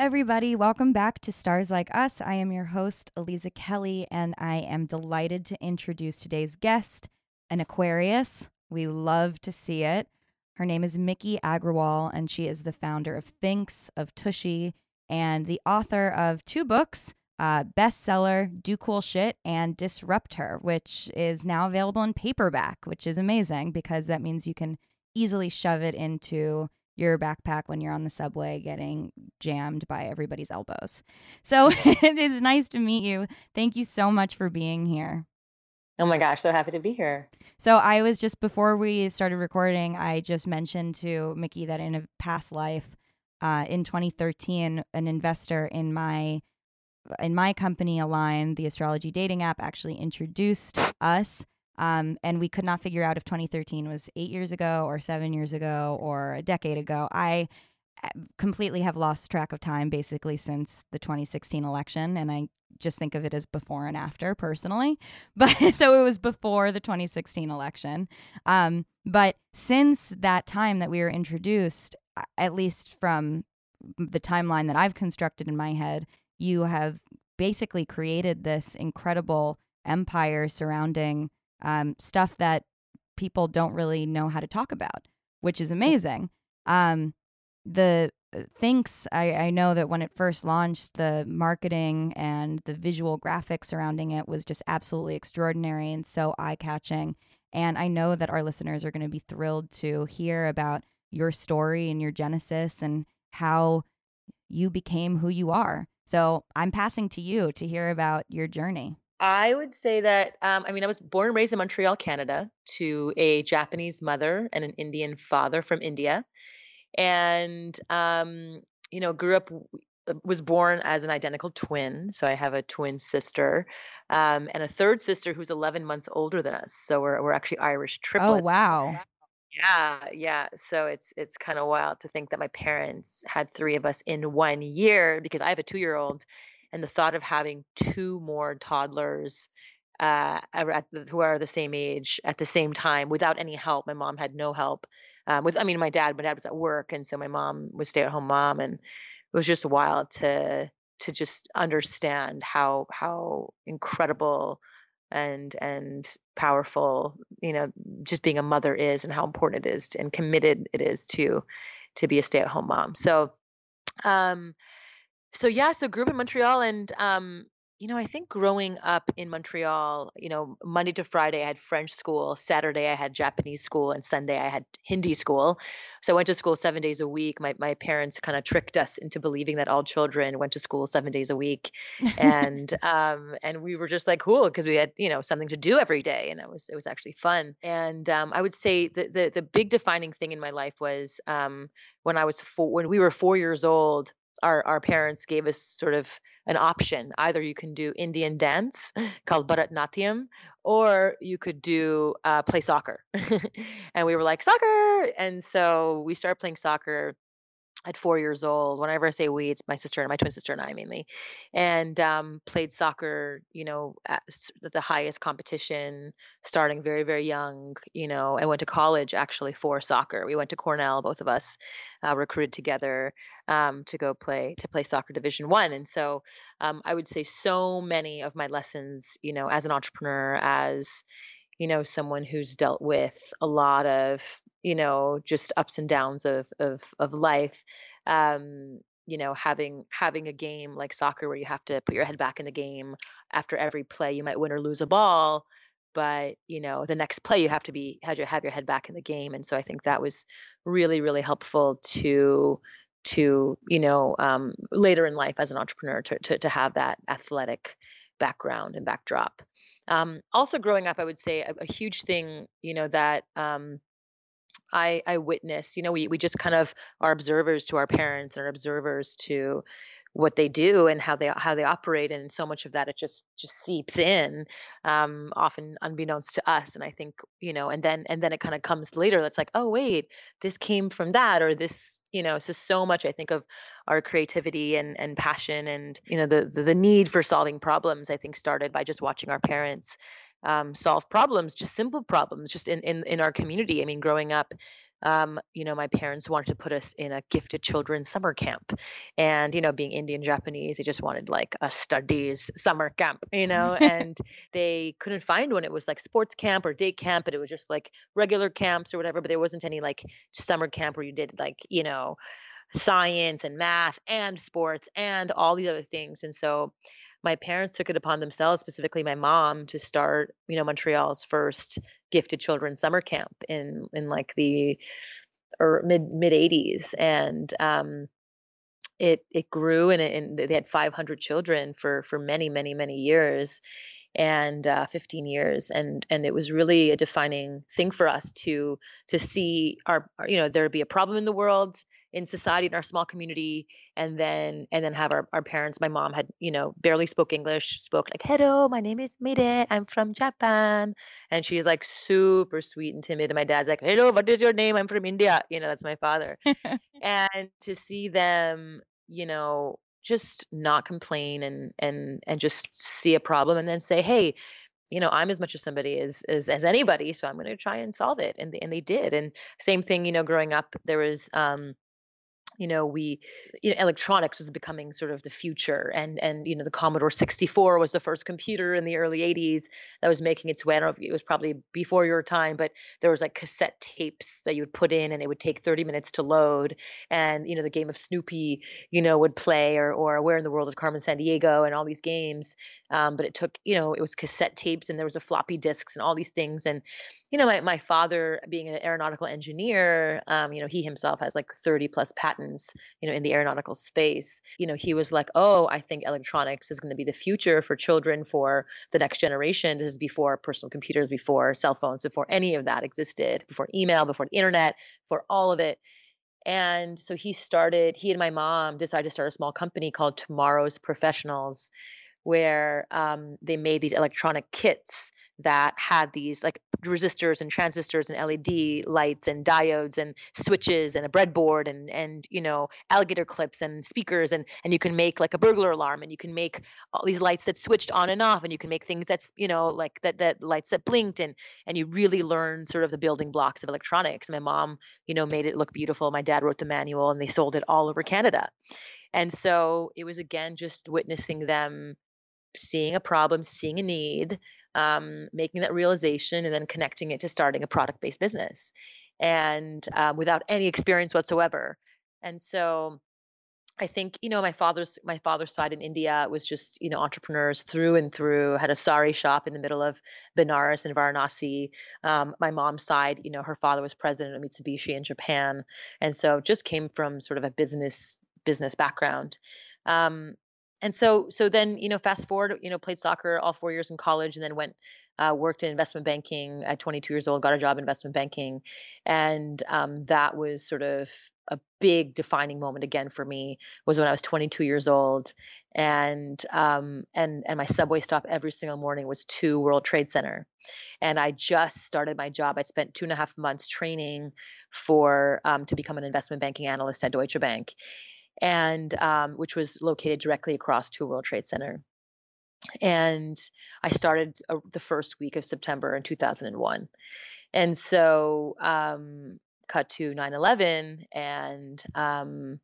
everybody. Welcome back to Stars Like Us. I am your host, Eliza Kelly, and I am delighted to introduce today's guest, an Aquarius. We love to see it. Her name is Miki Agrawal, and she is the founder of Thinx, of Tushy, and the author of two books uh, bestseller Do Cool Shit and Disrupt Her, which is now available in paperback, which is amazing because that means you can easily shove it into your backpack when you're on the subway getting jammed by everybody's elbows. So it's nice to meet you. Thank you so much for being here. Oh my gosh, so happy to be here. So I was just before we started recording, I just mentioned to Miki that in a past life, uh, in 2013, an investor in my in my company, Align, the astrology dating app, actually introduced us um, and we could not figure out if 2013 was eight years ago or seven years ago or a decade ago. I uh, completely have lost track of time basically since the 2016 election. And I just think of it as before and after personally. But so it was before the 2016 election. Um, but since that time that we were introduced, at least from the timeline that I've constructed in my head, you have basically created this incredible empire surrounding um, stuff that people don't really know how to talk about, which is amazing. Um, the uh, Thinx I, I know that when it first launched, the marketing and the visual graphics surrounding it was just absolutely extraordinary and so eye catching. And I know that our listeners are going to be thrilled to hear about your story and your genesis and how you became who you are. So I'm passing to you to hear about your journey. I would say that um, I mean I was born and raised in Montreal, Canada, to a Japanese mother and an Indian father from India, and um, you know grew up uh, was born as an identical twin. So I have a twin sister um, and a third sister who's 11 months older than us. So we're we're actually Irish oh, triplets. Oh wow. Yeah, yeah. So it's it's kind of wild to think that my parents had three of us in one year because I have a two year old and the thought of having two more toddlers uh, the, who are the same age at the same time without any help. My mom had no help. Um, with I mean, my dad, my dad was at work, and so my mom was stay at home mom, and it was just wild to to just understand how how incredible and and powerful you know just being a mother is and how important it is to, and committed it is to to be a stay at home mom. So um so yeah, so grew up in Montreal and um you know, I think growing up in Montreal, you know, Monday to Friday I had French school, Saturday I had Japanese school, and Sunday I had Hindi school. So I went to school seven days a week. My my parents kind of tricked us into believing that all children went to school seven days a week, and um and we were just like cool because we had you know something to do every day, and it was it was actually fun. And um, I would say the, the the big defining thing in my life was um when I was four when we were four years old our our parents gave us sort of an option. Either you can do Indian dance called Bharatnatyam, or you could do uh, play soccer. and we were like soccer, and so we started playing soccer at four years old. Whenever I say we, it's my sister and my twin sister and I mainly, and um, played soccer. You know, at the highest competition, starting very very young. You know, and went to college actually for soccer. We went to Cornell, both of us, uh, recruited together um, to go play to play soccer Division One. And so, um, I would say so many of my lessons, you know, as an entrepreneur, as you know someone who's dealt with a lot of you know just ups and downs of of of life um you know having having a game like soccer where you have to put your head back in the game after every play you might win or lose a ball but you know the next play you have to be have your have your head back in the game and so i think that was really really helpful to to you know um, later in life as an entrepreneur to, to, to have that athletic background and backdrop um, also, growing up, I would say a, a huge thing, you know, that um, I, I witness, you know, we, we just kind of are observers to our parents and are observers to what they do and how they how they operate and so much of that it just just seeps in um, often unbeknownst to us and i think you know and then and then it kind of comes later that's like oh wait this came from that or this you know so so much i think of our creativity and and passion and you know the the, the need for solving problems i think started by just watching our parents um, solve problems, just simple problems, just in, in in our community. I mean, growing up, um, you know, my parents wanted to put us in a gifted children summer camp. And, you know, being Indian Japanese, they just wanted like a studies summer camp, you know, and they couldn't find one. It was like sports camp or day camp, but it was just like regular camps or whatever. But there wasn't any like summer camp where you did like, you know, science and math and sports and all these other things. And so my parents took it upon themselves, specifically my mom, to start, you know, Montreal's first gifted children summer camp in in like the or mid mid 80s and um it it grew and, it, and they had 500 children for for many many many years and uh, 15 years. And and it was really a defining thing for us to to see our you know there would be a problem in the world in society in our small community and then and then have our, our parents. My mom had you know barely spoke english spoke like hello my name is mide i'm from japan. And she's like super sweet and timid. And my dad's like hello what is your name? I'm from india. You know that's my father. And to see them you know just not complain and and and just see a problem and then say hey you know i'm as much as somebody as as, as anybody so i'm going to try and solve it. And they, and they did. And same thing you know growing up there was um you know we you know electronics was becoming sort of the future and and you know the commodore 64 was the first computer in the early 80s that was making its way. I don't know if it was probably before your time but there was like cassette tapes that you would put in and it would take 30 minutes to load and you know the game of snoopy you know would play or or where in the world is carmen sandiego and all these games. Um, but it took you know it was cassette tapes and there was a floppy disks and all these things and you know my, my father being an aeronautical engineer um, you know he himself has like 30 plus patents you know in the aeronautical space. You know he was like oh i think electronics is going to be the future for children for the next generation. This is before personal computers before cell phones before any of that existed before email before the internet for all of it. And so he started he and my mom decided to start a small company called tomorrow's professionals where um, they made these electronic kits that had these like resistors and transistors and LED lights and diodes and switches and a breadboard and and you know alligator clips and speakers and and you can make like a burglar alarm and you can make all these lights that switched on and off and you can make things that's you know like that that lights that blinked and and you really learn sort of the building blocks of electronics. My mom you know made it look beautiful. My dad wrote the manual and they sold it all over Canada. And so it was again just witnessing them seeing a problem, seeing a need, um, making that realization, and then connecting it to starting a product based business and um, without any experience whatsoever. And so I think you know my father's my father's side in India was just you know entrepreneurs through and through. Had a sari shop in the middle of Benares and Varanasi. Um, my mom's side, you know, her father was president of Mitsubishi in Japan, and so just came from sort of a business business background. Um, and so so then you know fast forward you know played soccer all four years in college and then went uh, worked in investment banking at 22 years old got a job in investment banking. And um, that was sort of a big defining moment again for me was when I was 22 years old, and um, and and my subway stop every single morning was to World Trade Center, and I just started my job. I spent two and a half months training for um, to become an investment banking analyst at Deutsche Bank, and um, which was located directly across to World Trade Center. And I started uh, the first week of September in 2001. And so, um, cut to 9 11, and um,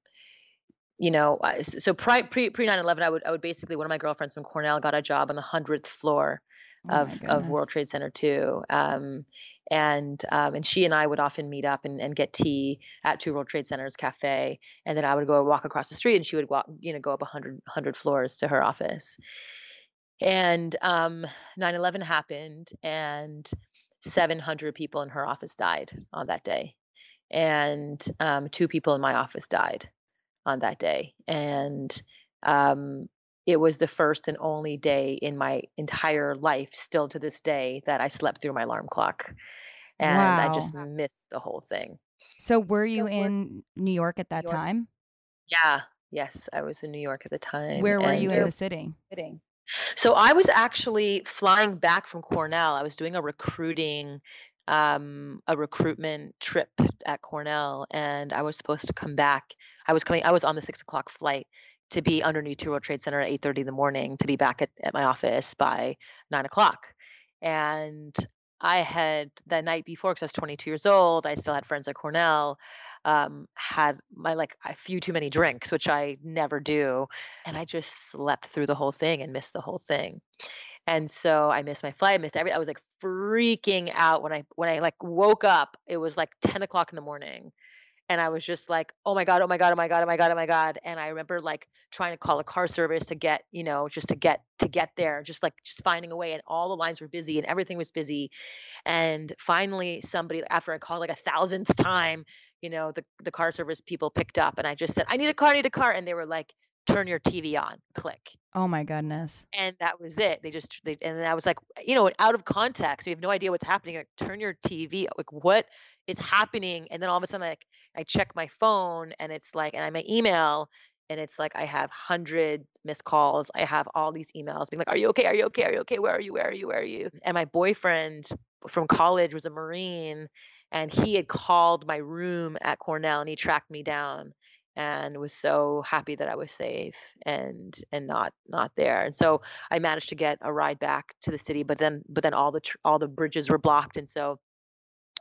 you know, so pre pre pre 9 11, I would I would basically one of my girlfriends from Cornell got a job on the hundredth floor oh of of World Trade Center too. Um, and um, and she and I would often meet up and, and get tea at Two World Trade Center's cafe, and then I would go walk across the street, and she would walk, you know, go up 100 100 floors to her office. And um, 9/11 happened, and 700 people in her office died on that day, and um, two people in my office died on that day, and um, it was the first and only day in my entire life, still to this day, that I slept through my alarm clock. And wow. I just missed the whole thing. So, were you so in New York at that York? time? Yeah. Yes, I was in New York at the time. Where were you in the city? Sitting. So, I was actually flying back from Cornell. I was doing a recruiting um, a recruitment trip at Cornell, and I was supposed to come back. I was coming. I was on the six o'clock flight to be underneath Two World Trade Center at 8:30 in the morning to be back at, at my office by nine o'clock. And I had the night before, because I was 22 years old, I still had friends at Cornell, um, had my like a few too many drinks, which I never do. And I just slept through the whole thing and missed the whole thing. And so I missed my flight, I missed every I was like freaking out when I when I like woke up, it was like 10 o'clock in the morning and I was just like, "Oh my god, oh my god, oh my god, oh my god, oh my god." And I remember like trying to call a car service to get, you know, just to get to get there, just like just finding a way and all the lines were busy and everything was busy. And finally somebody after I called like a thousandth time, you know, the the car service people picked up and I just said, "I need a car, I need a car." And they were like, "Turn your TV on." Click. Oh my goodness. And that was it. They just they and I was like, you know, out of context, we have no idea what's happening. Like, turn your TV. Like, what is happening? And then all of a sudden, like, I check my phone, and it's like, and I my email, and it's like I have hundreds missed calls. I have all these emails being like, "Are you okay? Are you okay? Are you okay? Where are you? Where are you? Where are you?" And my boyfriend from college was a Marine, and he had called my room at Cornell, and he tracked me down and was so happy that I was safe and and not not there. And so I managed to get a ride back to the city, but then but then all the tr- all the bridges were blocked, and so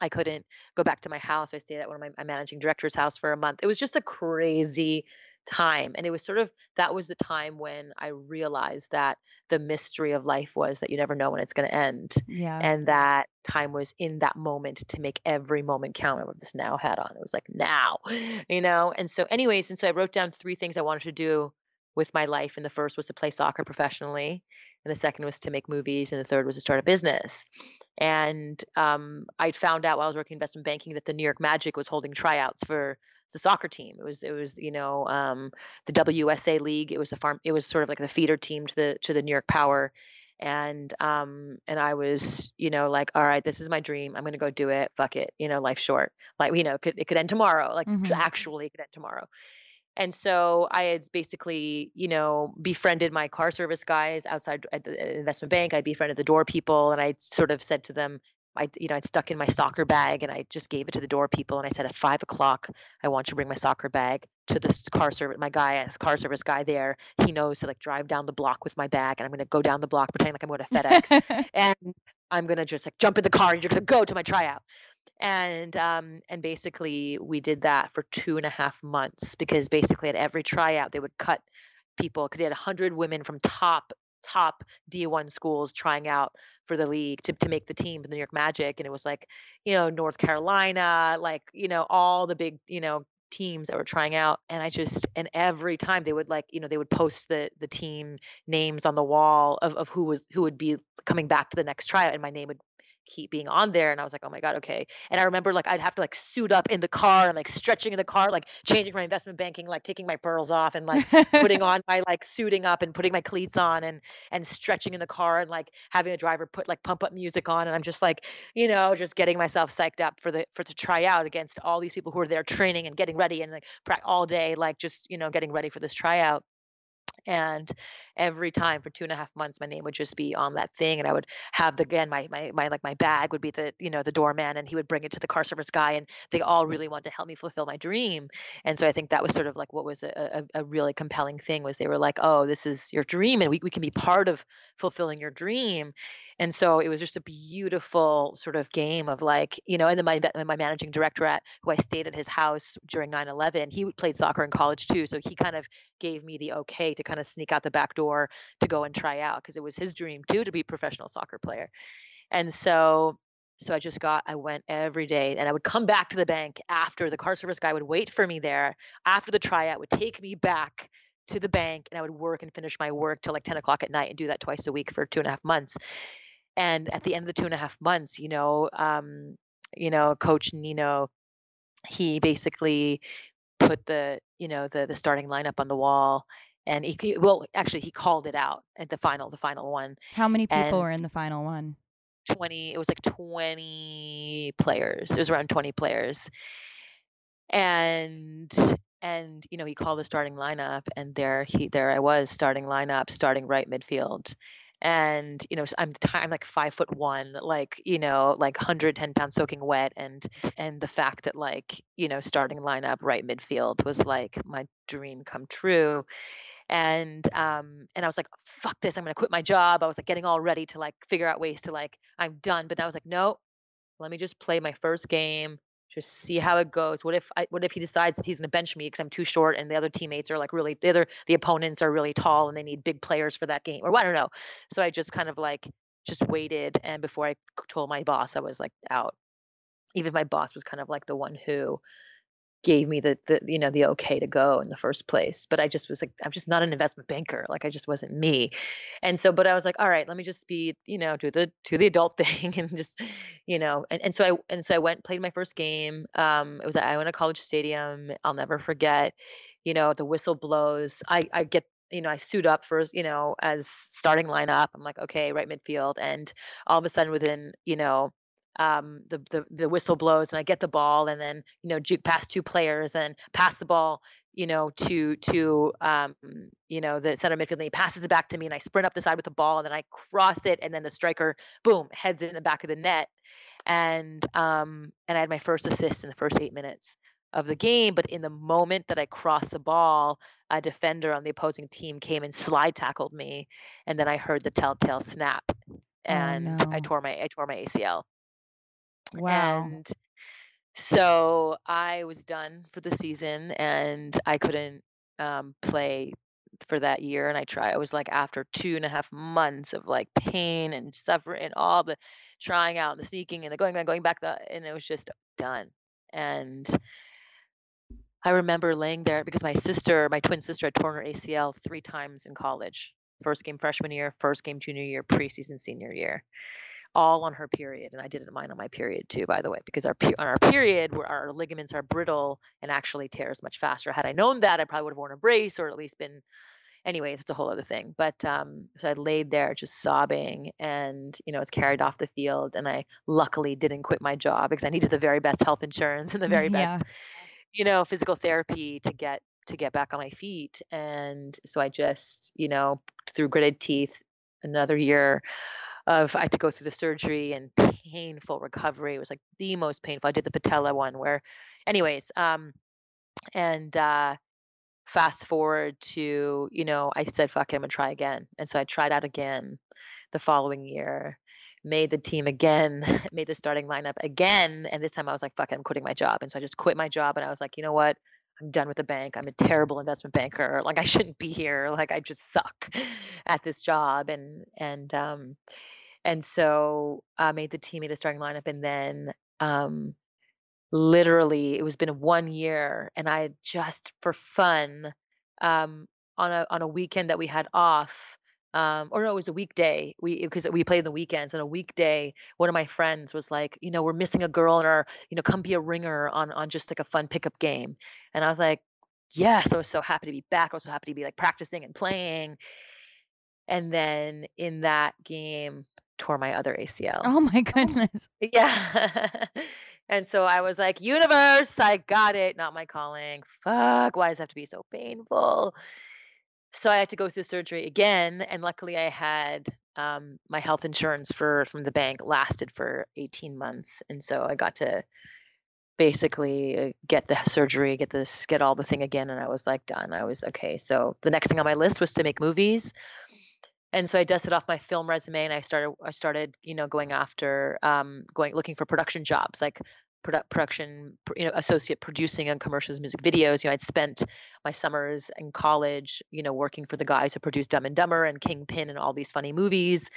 I couldn't go back to my house. I stayed at one of my, my managing director's house for a month. It was just a crazy time. And it was sort of that was the time when I realized that the mystery of life was that you never know when it's going to end. Yeah. And that time was in that moment to make every moment count. I this now hat on. It was like now, you know? And so, anyways, and so I wrote down three things I wanted to do with my life. And the first was to play soccer professionally, and the second was to make movies, and the third was to start a business. And um, I found out while I was working investment banking that the New York Magic was holding tryouts for the soccer team. It was it was you know um, the WSA league. It was a farm. It was sort of like the feeder team to the to the New York Power. And um and I was you know like all right this is my dream I'm gonna go do it fuck it you know life's short like you know it could it could end tomorrow like Mhm. actually it could end tomorrow and so I had basically, you know, befriended my car service guys outside at the uh, investment bank. I befriended the door people, and I sort of said to them, I, you know, I'd stuck in my soccer bag, and I just gave it to the door people, and I said, at five o'clock, I want you to bring my soccer bag to this car service. My guy, this car service guy there, he knows to like drive down the block with my bag, and I'm gonna go down the block pretending like I'm going to FedEx, and I'm gonna just like jump in the car, and you're gonna go to my tryout and um, and basically we did that for two and a half months because basically at every tryout they would cut people because they had 100 women from top top D1 schools trying out for the league to, to make the team the New York Magic and it was like you know North Carolina like you know all the big you know teams that were trying out and I just and every time they would like you know they would post the the team names on the wall of, of who was who would be coming back to the next tryout and my name would keep being on there and I was like, "Oh my god, okay." And I remember like I'd have to like suit up in the car and like stretching in the car, like changing my investment banking, like taking my pearls off and like putting on my like suiting up and putting my cleats on and and stretching in the car and like having the driver put like pump up music on and I'm just like, you know, just getting myself psyched up for the for to try out against all these people who are there training and getting ready and like all day like just, you know, getting ready for this tryout and every time for two and a half months my name would just be on that thing and i would have the again my my, my like my bag would be the you know the doorman and he would bring it to the car service guy and they all mm-hmm. really wanted to help me fulfill my dream and so i think that was sort of like what was a, a, a really compelling thing was they were like oh this is your dream and we, we can be part of fulfilling your dream and so it was just a beautiful sort of game of like you know and then my my managing director at who i stayed at his house during 9-11 he played soccer in college too so he kind of gave me the okay to kind of sneak out the back door to go and try out because it was his dream too to be a professional soccer player and so so I just got, I went every day and I would come back to the bank after the car service guy would wait for me there after the tryout, would take me back to the bank and I would work and finish my work till like 10 o'clock at night and do that twice a week for two and a half months. And at the end of the two and a half months, you know, um, you know, Coach Nino, he basically put the, you know, the the starting lineup on the wall and he well actually he called it out at the final the final one How many people and were in the final one? 20 it was like 20 players it was around 20 players and and you know he called the starting lineup and there he there i was starting lineup starting right midfield and you know i'm ti- i'm like five foot one like you know like 110 pounds soaking wet and and the fact that like you know starting lineup right midfield was like my dream come true. And um and I was like fuck this I'm gonna quit my job. I was like getting all ready to like figure out ways to like I'm done. But I was like no let me just play my first game just see how it goes. What if I, what if he decides that he's going to bench me because I'm too short and the other teammates are like really the other the opponents are really tall and they need big players for that game or I don't know. So I just kind of like just waited and before I told my boss I was like out. Even my boss was kind of like the one who gave me the the you know the okay to go in the first place but i just was like i'm just not an investment banker like i just wasn't me and so but i was like all right let me just be you know do the do the adult thing and just you know and, and so i and so i went played my first game um it was at iona college stadium i'll never forget you know the whistle blows i i get you know, I suit up for, you know, as starting lineup. I'm like, okay, right midfield. And all of a sudden within, you know, um, the, the the whistle blows and I get the ball and then you know juke past two players and pass the ball you know to to um, you know the center midfield and he passes it back to me and I sprint up the side with the ball and then I cross it and then the striker boom heads it in the back of the net and um, and I had my first assist in the first eight minutes of the game but in the moment that I crossed the ball a defender on the opposing team came and slide tackled me and then I heard the telltale snap oh, and oh, no. I tore my I tore my ACL Wow. And so I was done for the season and I couldn't um, play for that year. And I tried, I was like, after two and a half months of like pain and suffering and all the trying out, the sneaking and the going back, going back, the, and it was just done. And I remember laying there because my sister, my twin sister, had torn her ACL three times in college. First game freshman year, first game junior year, preseason senior year all on her period and i did it mine on my period too by the way because our on our period where our ligaments are brittle and actually tears much faster. Had i known that i probably would have worn a brace or at least been anyways it's a whole other thing. But um so i laid there just sobbing and you know it's carried off the field and i luckily didn't quit my job because i needed the very best health insurance and the very yeah. best you know physical therapy to get to get back on my feet. And so i just you know through gritted teeth another year of I had to go through the surgery and painful recovery. It was like the most painful. I did the patella one where, anyways, um, and uh, fast forward to you know I said fuck it, I'm gonna try again, and so I tried out again the following year. Made the team again, made the starting lineup again, and this time I was like, "Fuck it, I'm quitting my job." And so I just quit my job, and I was like, "You know what? I'm done with the bank. I'm a terrible investment banker. Like I shouldn't be here. Like I just suck at this job. And and um and so I made the team, made the starting lineup, and then um literally it was been one year and I just for fun um on a on a weekend that we had off um, or no, it was a weekday. We because we played in the weekends. And a weekday, one of my friends was like, you know, we're missing a girl in our, you know, come be a ringer on on just like a fun pickup game. And I was like, yes, I was so happy to be back. I was so happy to be like practicing and playing. And then in that game, tore my other ACL. Oh my goodness. Yeah. and so I was like, universe, I got it. Not my calling. Fuck. Why does it have to be so painful? So I had to go through surgery again, and luckily I had um, my health insurance for from the bank lasted for 18 months, and so I got to basically uh, get the surgery, get this, get all the thing again, and I was like done. I was okay. So the next thing on my list was to make movies, and so I dusted off my film resume and I started I started you know going after um, going looking for production jobs like produ- production, you know, associate producing on commercials, music videos. You know, I'd spent my summers in college, you know, working for the guys who produced Dumb and Dumber and Kingpin and all these funny movies.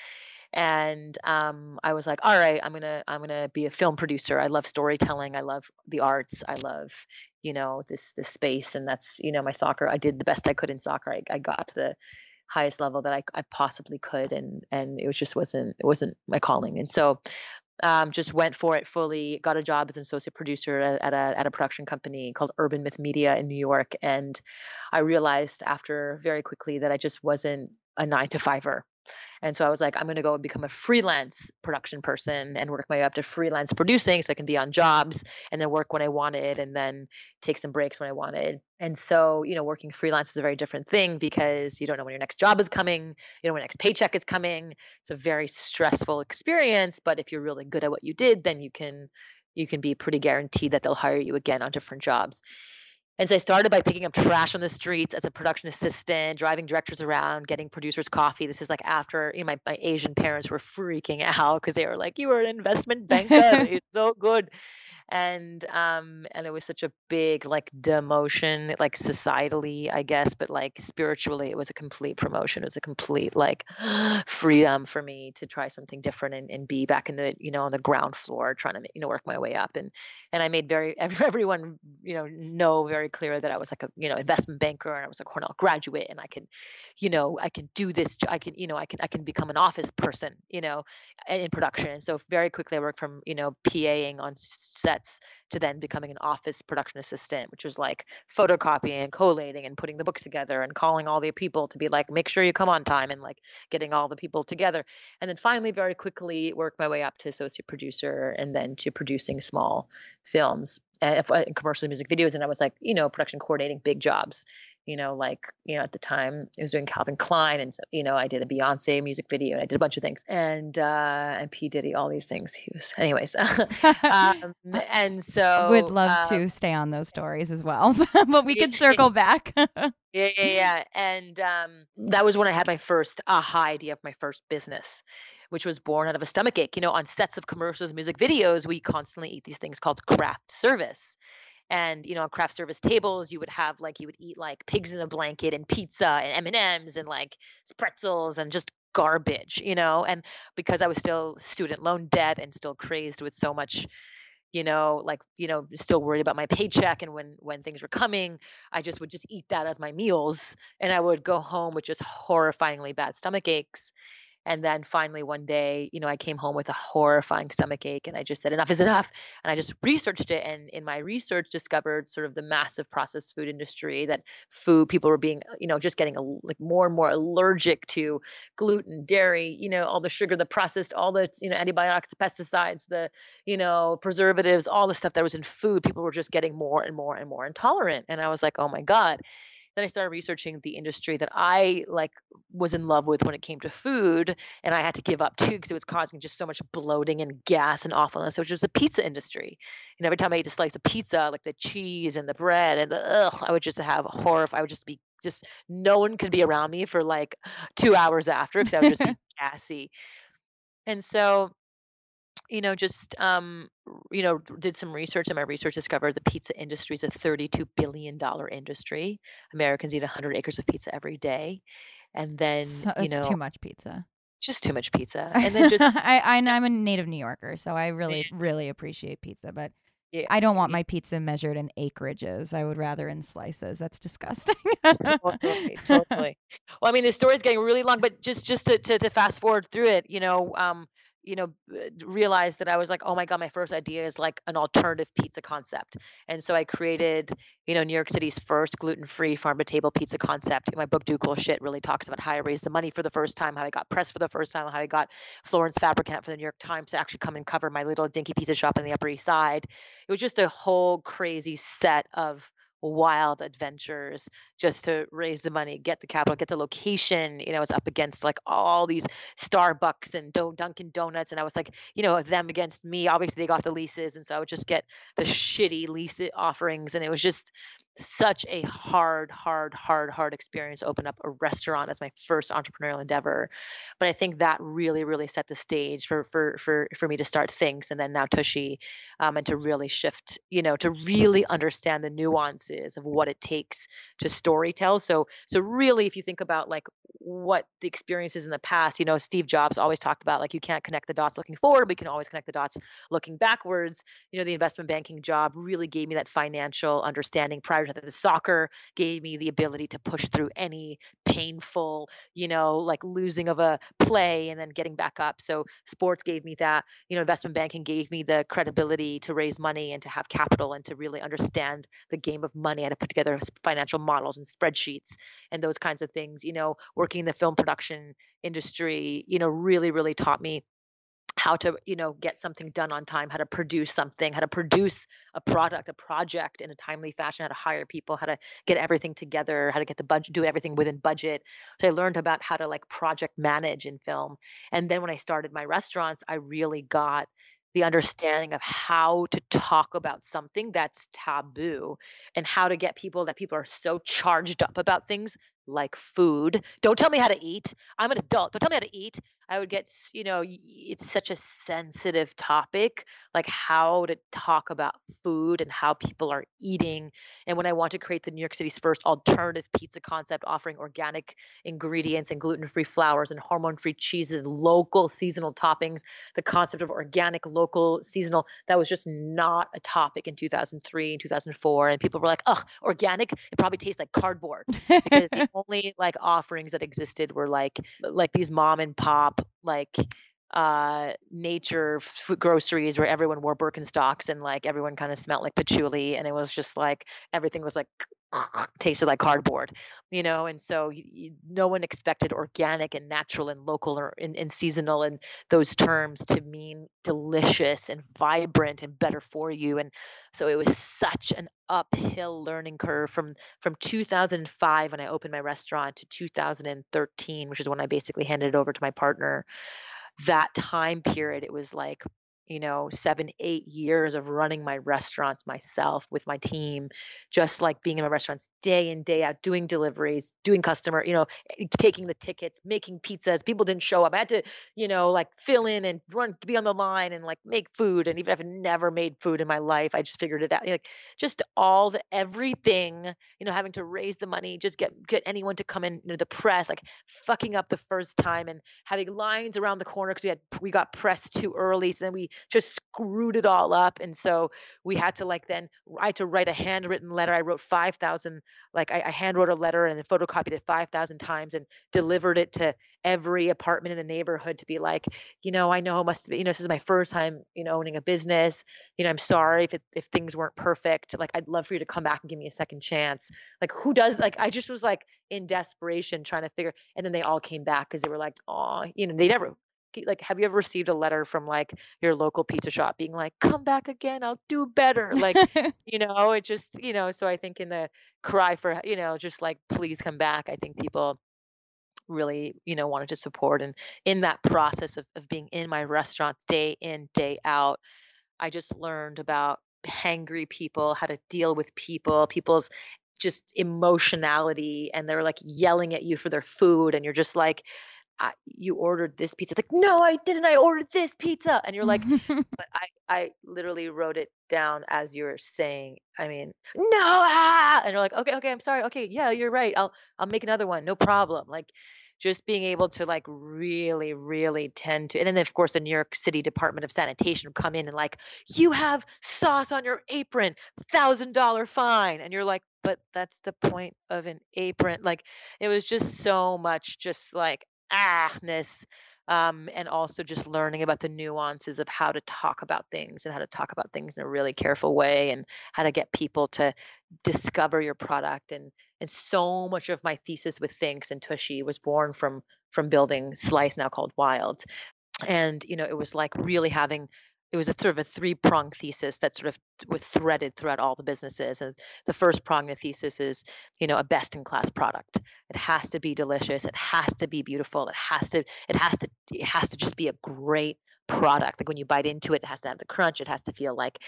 And um, I was like, all right, I'm gonna I'm gonna be a film producer. I love storytelling. I love the arts. I love, you know, this this space. And that's you know my soccer. I did the best I could in soccer. I, I got to the highest level that I, I possibly could and and it was just wasn't it wasn't my calling and so um, just went for it fully. Got a job as an associate producer at, at, a at a production company called Urban Myth Media in New York, and I realized after very quickly that I just wasn't a nine to fiver. And so I was like, I'm going to go and become a freelance production person and work my way up to freelance producing so I can be on jobs and then work when I wanted and then take some breaks when I wanted. And so, you know, working freelance is a very different thing because you don't know when your next job is coming, you know, when your next paycheck is coming. It's a very stressful experience, but if you're really good at what you did, then you can you can be pretty guaranteed that they'll hire you again on different jobs. And so I started by picking up trash on the streets as a production assistant, driving directors around, getting producers coffee. This is like after you know, my, my Asian parents were freaking out because they were like, You were an investment banker. it's so good and um and it was such a big like demotion like societally i guess but like spiritually it was a complete promotion it was a complete like freedom for me to try something different and, and be back in the you know on the ground floor trying to you know work my way up and and i made very everyone you know know very clear that i was like a you know investment banker and i was a cornell graduate and i can you know i can do this i can you know i can i can become an office person you know in production and so very quickly i worked from you know paing on set to then becoming an office production assistant, which was like photocopying and collating and putting the books together and calling all the people to be like, make sure you come on time and like getting all the people together. And then finally, very quickly, worked my way up to associate producer and then to producing small films and uh, commercial music videos. And I was like, you know, production coordinating big jobs you know, like, you know, at the time I was doing Calvin Klein and, so, you know, I did a Beyonce music video and I did a bunch of things and, uh, and P Diddy, all these things. He was, anyways. um, and so. Would love um, to stay on those stories as well, but we could circle back. yeah, yeah, yeah. And um, that was when I had my first aha idea of my first business which was born out of a stomach ache. You know, on sets of commercials, music videos, we constantly eat these things called craft service and you know on craft service tables you would have like you would eat like pigs in a blanket and pizza and m&ms and like pretzels and just garbage you know? And because i was still student loan debt and still crazed with so much you know like you know still worried about my paycheck and when when things were coming i just would just eat that as my meals and i would go home with just horrifyingly bad stomach aches and then finally one day, you know, I came home with a horrifying stomach ache and I just said, enough is enough. And I just researched it. And in my research, discovered sort of the massive processed food industry that food people were being, you know, just getting a, like more and more allergic to gluten, dairy, you know, all the sugar, the processed, all the, you know, antibiotics, the pesticides, the, you know, preservatives, all the stuff that was in food. People were just getting more and more and more intolerant. And I was like, oh my God then I started researching the industry that I like was in love with when it came to food, and I had to give up too because it was causing just so much bloating and gas and awfulness, which was the pizza industry. And every time I ate a slice of pizza, like the cheese and the bread and the ugh, I would just have horror. I would just be just no one could be around me for like two hours after because I would just be gassy. And so you know, just um, you know, did some research, and my research discovered the pizza industry is a $32 billion industry. Americans eat 100 acres of pizza every day, and then so, you know, too much pizza. Just too much pizza, and then just I, I I'm a native New Yorker, so I really really appreciate pizza, but yeah. I don't want my pizza measured in acreages. I would rather in slices. That's disgusting. totally, totally. Well, I mean, the story's getting really long, but just just to, to, to fast forward through it, you know, um, you know realized that i was like oh my god my first idea is like an alternative pizza concept. And so i created you know new york city's first gluten-free farm to table pizza concept. My book do cool shit really talks about how i raised the money for the first time how i got press for the first time how i got florence fabricant for the new york times to actually come and cover my little dinky pizza shop on the upper east side. It was just a whole crazy set of wild adventures just to raise the money, get the capital, get the location. You know, I was up against like all these Starbucks and Do- Dunkin' Donuts, and I was like, you know, them against me. Obviously, they got the leases, and so I would just get the shitty lease eh, offerings, and it was just such a hard, hard, hard, hard experience open up a restaurant as my first entrepreneurial endeavor. But I think that really, really set the stage for for for for me to start things and then now Tushy, um, and to really shift, you know, to really understand the nuances of what it takes to storytell. So so really, if you think about like what the experiences in the past, you know, Steve Jobs always talked about like you can't connect the dots looking forward, but you can always connect the dots looking backwards. You know, the investment banking job really gave me that financial understanding prior to the soccer gave me the ability to push through any painful, you know, like losing of a play and then getting back up. So sports gave me that. You know, investment banking gave me the credibility to raise money and to have capital and to really understand the game of money. Had to put together financial models and spreadsheets and those kinds of things. You know, working in the film production industry, you know, really, really taught me how to you know get something done on time how to produce something how to produce a product a project in a timely fashion how to hire people how to get everything together how to get the budget do everything within budget. So i learned about how to like project manage in film. And then when i started my restaurants i really got the understanding of how to talk about something that's taboo and how to get people that people are so charged up about things like food. Don't tell me how to eat. I'm an adult. Don't tell me how to eat. I would get, you know, it's such a sensitive topic, like how to talk about food and how people are eating. And when I want to create the New York City's first alternative pizza concept offering organic ingredients and gluten free flours and hormone free cheeses, local seasonal toppings, the concept of organic, local, seasonal, that was just not a topic in 2003 and 2004. And people were like, ugh, organic, it probably tastes like cardboard because only like offerings that existed were like like these mom and pop like uh nature f- groceries where everyone wore Birkenstocks and like everyone kind of smelled like patchouli and it was just like everything was like tasted like cardboard you know? And so y y no one expected organic and natural and local or and seasonal and those terms to mean delicious and vibrant and better for you. And so it was such an uphill learning curve from from 2005 when I opened my restaurant to 2013 which is when I basically handed it over to my partner that time period, it was like, you know, 7, 8 years of running my restaurants myself with my team, just like being in my restaurants day in, day out, doing deliveries, doing customer, you know, eh, taking the tickets, making pizzas. People didn't show up. I had to, you know, like fill in and run, be on the line and like make food. And even if I've never made food in my life, I just figured it out. Like just all the everything, you know, having to raise the money, just get get anyone to come in, you know, the press, like fucking up the first time and having lines around the corner because we had we got pressed too early. So then we just screwed it all up. And so we had to like then I had to write a handwritten letter. I wrote 5,000, like I, I hand wrote a letter and then photocopied it 5,000 times and delivered it to every apartment in the neighborhood to be like, you know, I know it must be, you know, this is my first time, you know, owning a business. You know, I'm sorry if it, if things weren't perfect. Like, I'd love for you to come back and give me a second chance. Like, who does like? I just was like in desperation trying to figure. And then they all came back because they were like, oh, you know, they never like have you ever received a letter from like your local pizza shop being like come back again i'll do better like you know it just you know so i think in the cry for you know just like please come back i think people really you know wanted to support and in that process of, of being in my restaurants day in day out i just learned about hangry people how to deal with people people's just emotionality and they're like yelling at you for their food and you're just like you ordered this pizza. It's like, no, I didn't. I ordered this pizza. And you're like, but I, I literally wrote it down as you were saying. I mean, no, ah! and you're like, okay, okay, I'm sorry. Okay, yeah, you're right. I'll, I'll make another one. No problem. Like, just being able to like really, really tend to, and then of course the New York City Department of Sanitation would come in and like, you have sauce on your apron, thousand dollar fine, and you're like, but that's the point of an apron. Like, it was just so much, just like ahness um, and also just learning about the nuances of how to talk about things and how to talk about things in a really careful way and how to get people to discover your product and and so much of my thesis with Thinx and Tushy was born from from building Slice now called Wild. And you know it was like really having it was a sort of a three prong thesis that sort of was threaded throughout all the businesses and the first prong of the thesis is you know a best in class product. It has to be delicious it has to be beautiful it has to it has to it has to just be a great product. Like when you bite into it it has to have the crunch it has to feel like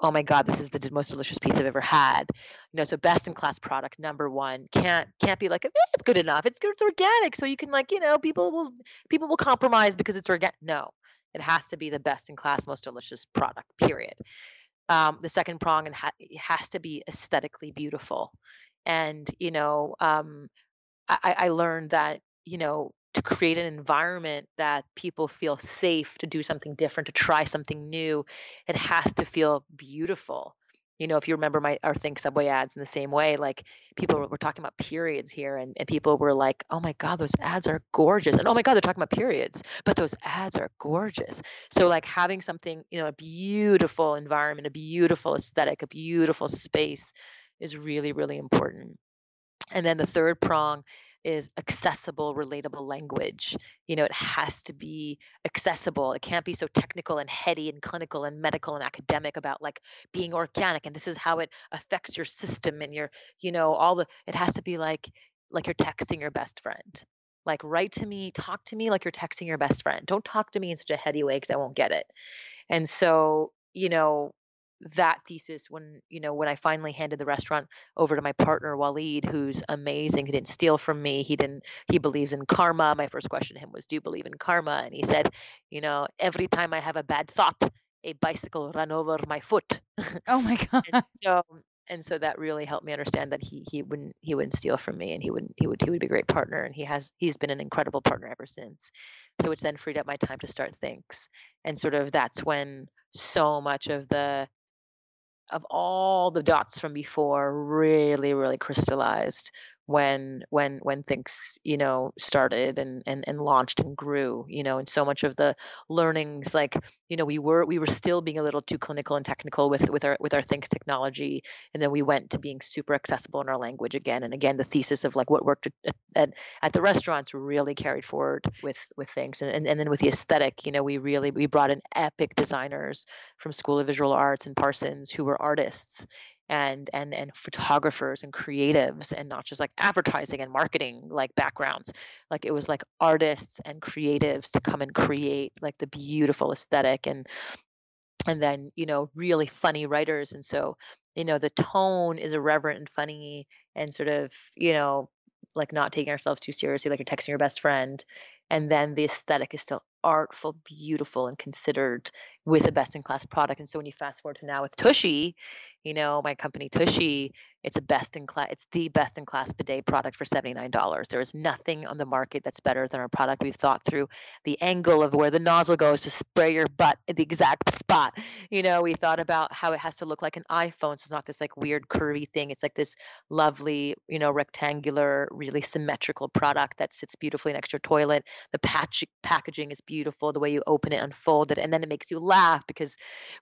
oh my god this is the most delicious pizza i've ever had. You know so best in class product number one can't can't be like "Eh, it's good enough it's good it's organic so you can like you know people will people will compromise because it's organic no it has to be the best in class, most delicious product, period. Um, the second prong, and ha- it has to be aesthetically beautiful. And, you know, um, I, I I learned that, you know, to create an environment that people feel safe to do something different, to try something new, it has to feel beautiful. You know, if you remember my our Thinx Subway ads in the same way, like people were, talking about periods here, and, and people were like, "Oh my God, those ads are gorgeous," and "Oh my God, they're talking about periods, but those ads are gorgeous." So like having something, you know, a beautiful environment, a beautiful aesthetic, a beautiful space is really, really important. And then the third prong is accessible, relatable language. You know, it has to be accessible. It can't be so technical and heady and clinical and medical and academic about like being organic and this is how it affects your system and your, you know, all the it has to be like like you're texting your best friend. Like write to me, talk to me like you're texting your best friend. Don't talk to me in such a heady way because I won't get it And so, you know, that thesis when you know when i finally handed the restaurant over to my partner Waleed, who's amazing he didn't steal from me he didn't he believes in karma. My first question to him was do you believe in karma? And he said you know every time i have a bad thought a bicycle run over my foot. Oh my god and so and so that really helped me understand that he he wouldn't he wouldn't steal from me and he wouldn't he would he would be a great partner and he has he's been an incredible partner ever since. So which then freed up my time to start Thinx and sort of that's when so much of the of all the dots from before really really crystallized when when when Thinx you know started and and and launched and grew you know and so much of the learnings like you know we were we were still being a little too clinical and technical with with our with our Thinx technology and then we went to being super accessible in our language again and again the thesis of like what worked at at, at the restaurants really carried forward with with Thinx and, and and then with the aesthetic you know we really we brought in epic designers from school of visual arts and parsons who were artists and and and photographers and creatives and not just like advertising and marketing like backgrounds. Like it was like artists and creatives to come and create like the beautiful aesthetic and and then you know really funny writers. And so you know the tone is irreverent and funny and sort of you know like not taking ourselves too seriously like you're texting your best friend. And then the aesthetic is still artful beautiful and considered with a best in class product and so when you fast forward to now with tushy you know my company tushy it's a best in class it's the best in class bidet product for $79 there is nothing on the market that's better than our product. We've thought through the angle of where the nozzle goes to spray your butt at the exact spot. You know we thought about how it has to look like an iphone so it's not this like weird curvy thing. It's like this lovely you know rectangular really symmetrical product that sits beautifully next to your toilet. The patch packaging is beautiful the way you open it unfold it and then it makes you laugh because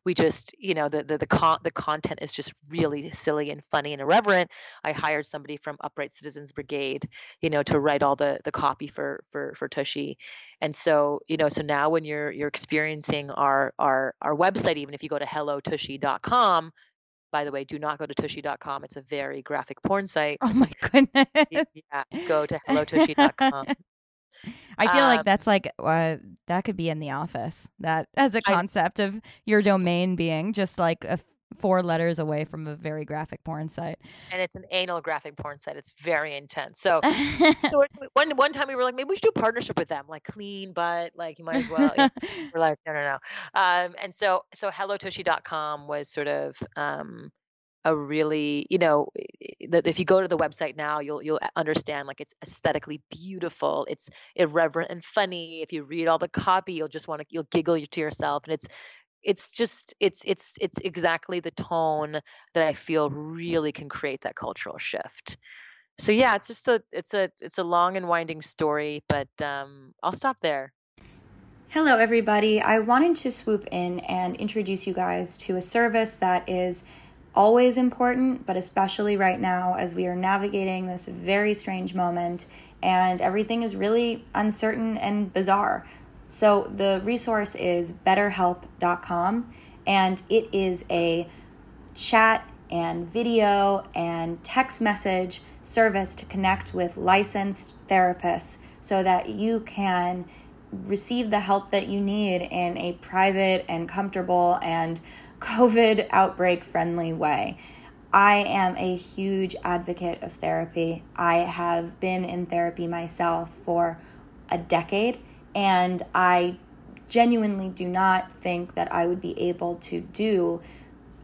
we just you know the the the, con- the content is just really silly and funny and irreverent i hired somebody from upright citizens brigade you know to write all the the copy for for for tushy and so you know so now when you're you're experiencing our our our website even if you go to hellotushy.com by the way, do not go to tushy.com. It's a very graphic porn site. Oh my goodness. yeah, go to hellotushy.com. I feel um, like that's like uh, that could be in the office. That as a concept I, of your domain being just like a four letters away from a very graphic porn site. And it's an anal graphic porn site. It's very intense. So, so one one time we were like, maybe we should do a partnership with them, like clean butt, like you might as well. we're like, no, no, no. Um, and so so hellotushy.com was sort of um a really you know that if you go to the website now you'll you'll understand like it's aesthetically beautiful it's irreverent and funny if you read all the copy you'll just want to you'll giggle to yourself and it's it's just it's it's it's exactly the tone that I feel really can create that cultural shift. So yeah, it's just a it's a it's a long and winding story, but um, I'll stop there. Hello, everybody. I wanted to swoop in and introduce you guys to a service that is always important, but especially right now as we are navigating this very strange moment and everything is really uncertain and bizarre. So the resource is betterhelp.com and it is a chat and video and text message service to connect with licensed therapists so that you can receive the help that you need in a private and comfortable and COVID outbreak friendly way. I am a huge advocate of therapy. I have been in therapy myself for a decade and I genuinely do not think that I would be able to do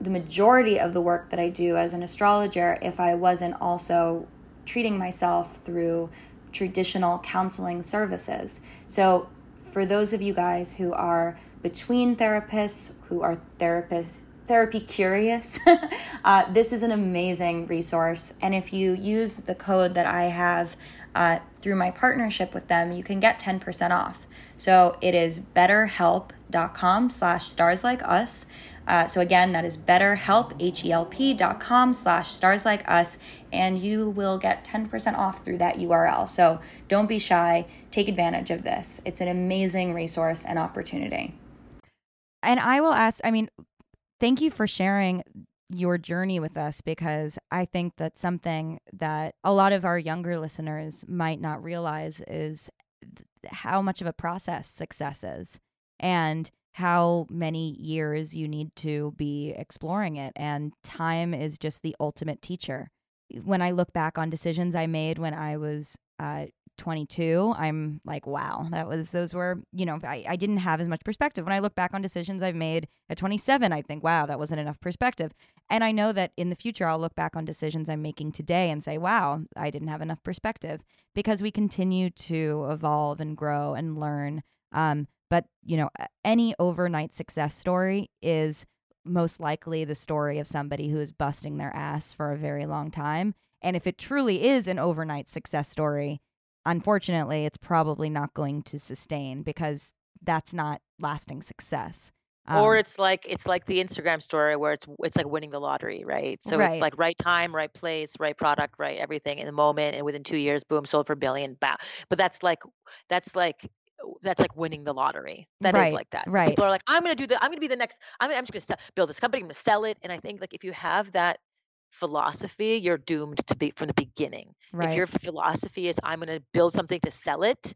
the majority of the work that I do as an astrologer if I wasn't also treating myself through traditional counseling services. So, for those of you guys who are between therapists, who are therapist therapy curious, uh, this is an amazing resource. And if you use the code that I have uh, through my partnership with them, you can get 10% off. So it is betterhelp.com slash stars like us. Uh, so again, that is betterhelp, H-E-L-P dot com slash stars like us, and you will get 10% off through that URL. So don't be shy. Take advantage of this. It's an amazing resource and opportunity. And I will ask, I mean, thank you for sharing your journey with us because I think that something that a lot of our younger listeners might not realize is how much of a process success is. And how many years you need to be exploring it. And time is just the ultimate teacher. When I look back on decisions I made when I was uh, 22, I'm like, wow, that was, those were, you know, I, I didn't have as much perspective. When I look back on decisions I've made at 27, I think, wow, that wasn't enough perspective. And I know that in the future, I'll look back on decisions I'm making today and say, wow, I didn't have enough perspective because we continue to evolve and grow and learn. Um, but, you know, any overnight success story is most likely the story of somebody who is busting their ass for a very long time. And if it truly is an overnight success story, unfortunately, it's probably not going to sustain because that's not lasting success. Um, or it's like it's like the Instagram story where it's it's like winning the lottery, right? So right. it's like right time, right place, right product, right everything in the moment, and within two years, boom, sold for a billion. Bow. But that's like that's like that's like winning the lottery. That right, is like that. So right. People are like, I'm gonna do the, I'm gonna be the next. I'm, I'm just gonna sell, build this company. I'm gonna sell it. And I think like if you have that philosophy, you're doomed to be from the beginning. Right. If your philosophy is I'm going to build something to sell it,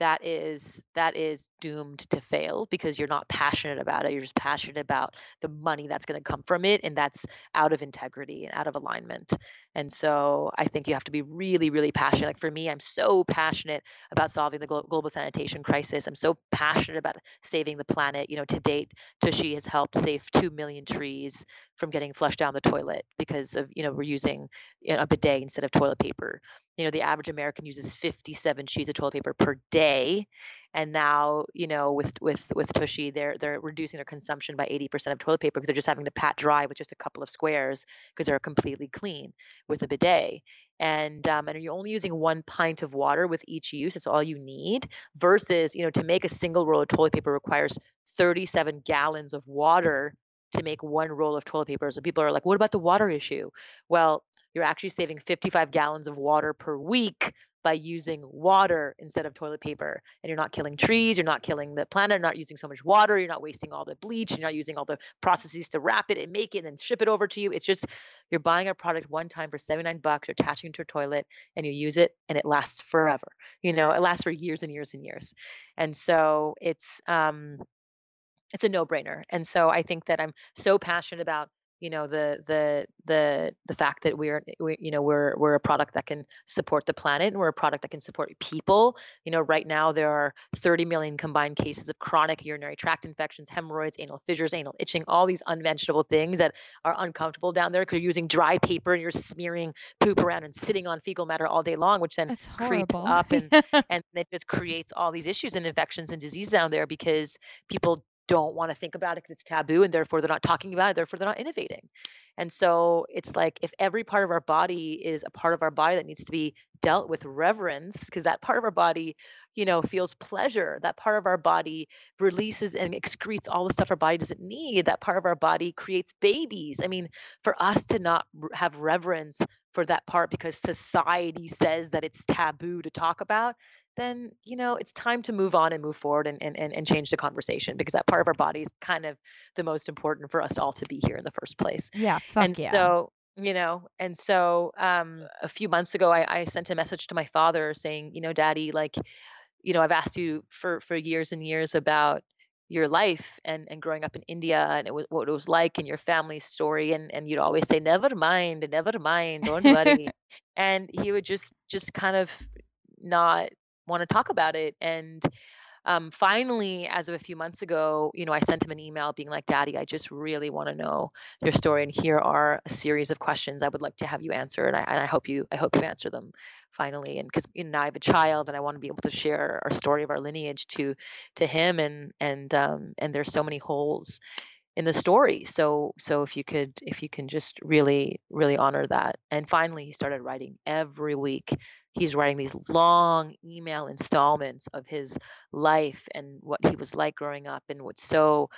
that is that is doomed to fail because you're not passionate about it you're just passionate about the money that's going to come from it and that's out of integrity and out of alignment. And so i think you have to be really really passionate. Like for me i'm so passionate about solving the global sanitation crisis. I'm so passionate about saving the planet. You know to date tushy has helped save 2 million trees from getting flushed down the toilet because of you know we're using you know, a bidet instead of toilet paper you know the average american uses 57 sheets of toilet paper per day and now you know with with with tushy they're they're reducing their consumption by 80% of toilet paper because they're just having to pat dry with just a couple of squares because they're completely clean with a bidet and um, and you're only using one pint of water with each use it's all you need versus you know to make a single roll of toilet paper requires 37 gallons of water to make one roll of toilet paper. So people are like, what about the water issue? Well, you're actually saving 55 gallons of water per week by using water instead of toilet paper. And you're not killing trees, you're not killing the planet, you're not using so much water, you're not wasting all the bleach, you're not using all the processes to wrap it and make it and ship it over to you. It's just you're buying a product one time for 79 bucks, you're attaching it to a toilet and you use it and it lasts forever. You know, it lasts for years and years and years. And so it's um it's a no-brainer. And so I think that I'm so passionate about you know the the the the fact that we're we, you know we're we're a product that can support the planet and we're a product that can support people. You know right now there are 30 million combined cases of chronic urinary tract infections hemorrhoids anal fissures anal itching all these unmentionable things that are uncomfortable down there because you're using dry paper and you're smearing poop around and sitting on fecal matter all day long which then creeps up and and it just creates all these issues and infections and disease down there because people don't want to think about it because it's taboo and therefore they're not talking about it therefore they're not innovating. And so it's like if every part of our body is a part of our body that needs to be dealt with reverence because that part of our body you know feels pleasure that part of our body releases and excretes all the stuff our body doesn't need that part of our body creates babies. I mean for us to not have reverence for that part because society says that it's taboo to talk about then you know it's time to move on and move forward and, and, and, change the conversation because that part of our body is kind of the most important for us all to be here in the first place yeah and yeah. so you know and so um, a few months ago I, I sent a message to my father saying you know daddy like you know i've asked you for for years and years about your life and, and growing up in India and it was, what it was like and your family's story and, and you'd always say never mind never mind don't worry and he would just just kind of not want to talk about it. And um, finally, as of a few months ago, you know, I sent him an email being like, Daddy, I just really want to know your story. And here are a series of questions I would like to have you answer. And I, and I hope you, I hope you answer them finally. And because you know, I have a child and I want to be able to share our story of our lineage to, to him. And, and, um, and there's so many holes in the story so so if you could if you can just really really honor that. And finally he started writing every week. He's writing these long email installments of his life and what he was like growing up and what's so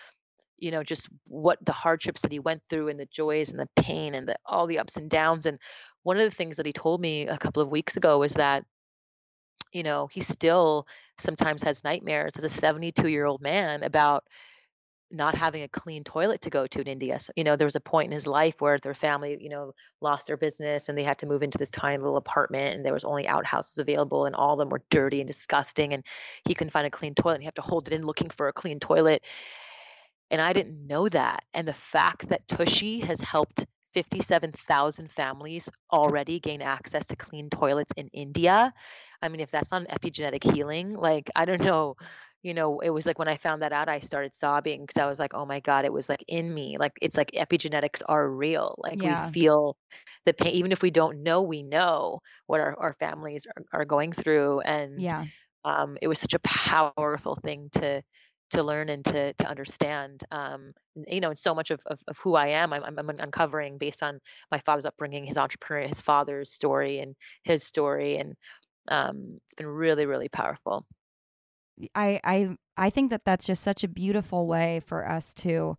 you know just what the hardships that he went through and the joys and the pain and the, all the ups and downs. And one of the things that he told me a couple of weeks ago was that you know he still sometimes has nightmares as a 72 year old man about not having a clean toilet to go to in India. So, you know, there was a point in his life where their family, you know, lost their business and they had to move into this tiny little apartment and there was only outhouses available and all of them were dirty and disgusting and he couldn't find a clean toilet and he had to hold it in looking for a clean toilet. And I didn't know that. And the fact that Tushy has helped 57,000 families already gain access to clean toilets in India. I mean, if that's not an epigenetic healing, like, I don't know. You know, it was like when I found that out, I started sobbing because I was like, oh my God, it was like in me. Like, it's like epigenetics are real. Like, Yeah. we feel the pain, even if we don't know, we know what our, our families are, are going through. And Yeah. um, it was such a powerful thing to to learn and to to understand. Um, you know, and so much of, of, of who I am, I'm, I'm I'm uncovering based on my father's upbringing, his entrepreneur, his father's story, and his story, and um, it's been really, really powerful. I I I think that that's just such a beautiful way for us to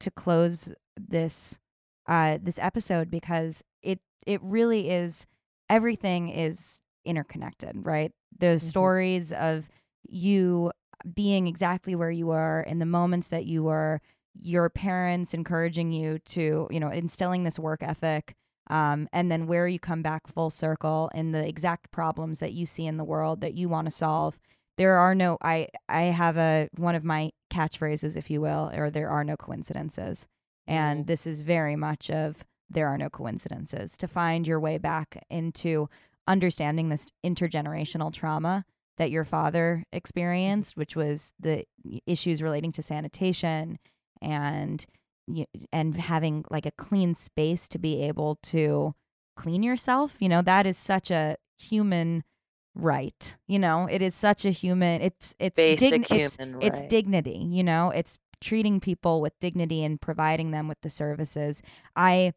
to close this uh this episode because it it really is everything is interconnected, right? The hmm stories of you being exactly where you were in the moments that you were, your parents encouraging you to, you know, instilling this work ethic, um, and then where you come back full circle in the exact problems that you see in the world that you want to solve there are no i i have a one of my catchphrases if you will or there are no coincidences. And Mm, this is very much of there are no coincidences. To find your way back into understanding this intergenerational trauma that your father mhm. experienced which was the issues relating to sanitation and and having like a clean space to be able to clean yourself you know that is such a human right you know it is such a human it's it's Basic dig it's human it's right. dignity you know it's treating people with dignity and providing them with the services i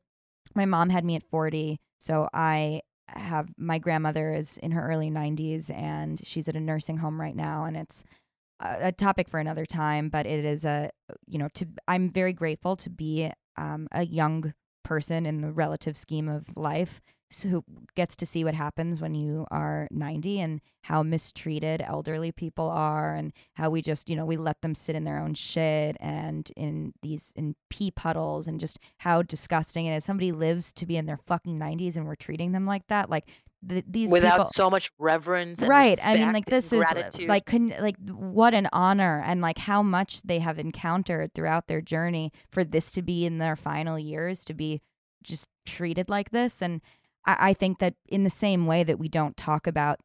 my mom had me at 40 so i have my grandmother is in her early 90s and she's at a nursing home right now and it's a, a topic for another time but it is a you know to i'm very grateful to be um, a young person in the relative scheme of life so who gets to see what happens when you are 90 and how mistreated elderly people are and how we just you know we let them sit in their own shit and in these in pee puddles and just how disgusting it is somebody lives to be in their fucking 90s and we're treating them like that like th- these Without people so much reverence and Right. I mean, like this is uh, gratitude. like couldn't like what an honor and like how much they have encountered throughout their journey for this to be in their final years to be just treated like this. And I, I think that in the same way that we don't talk about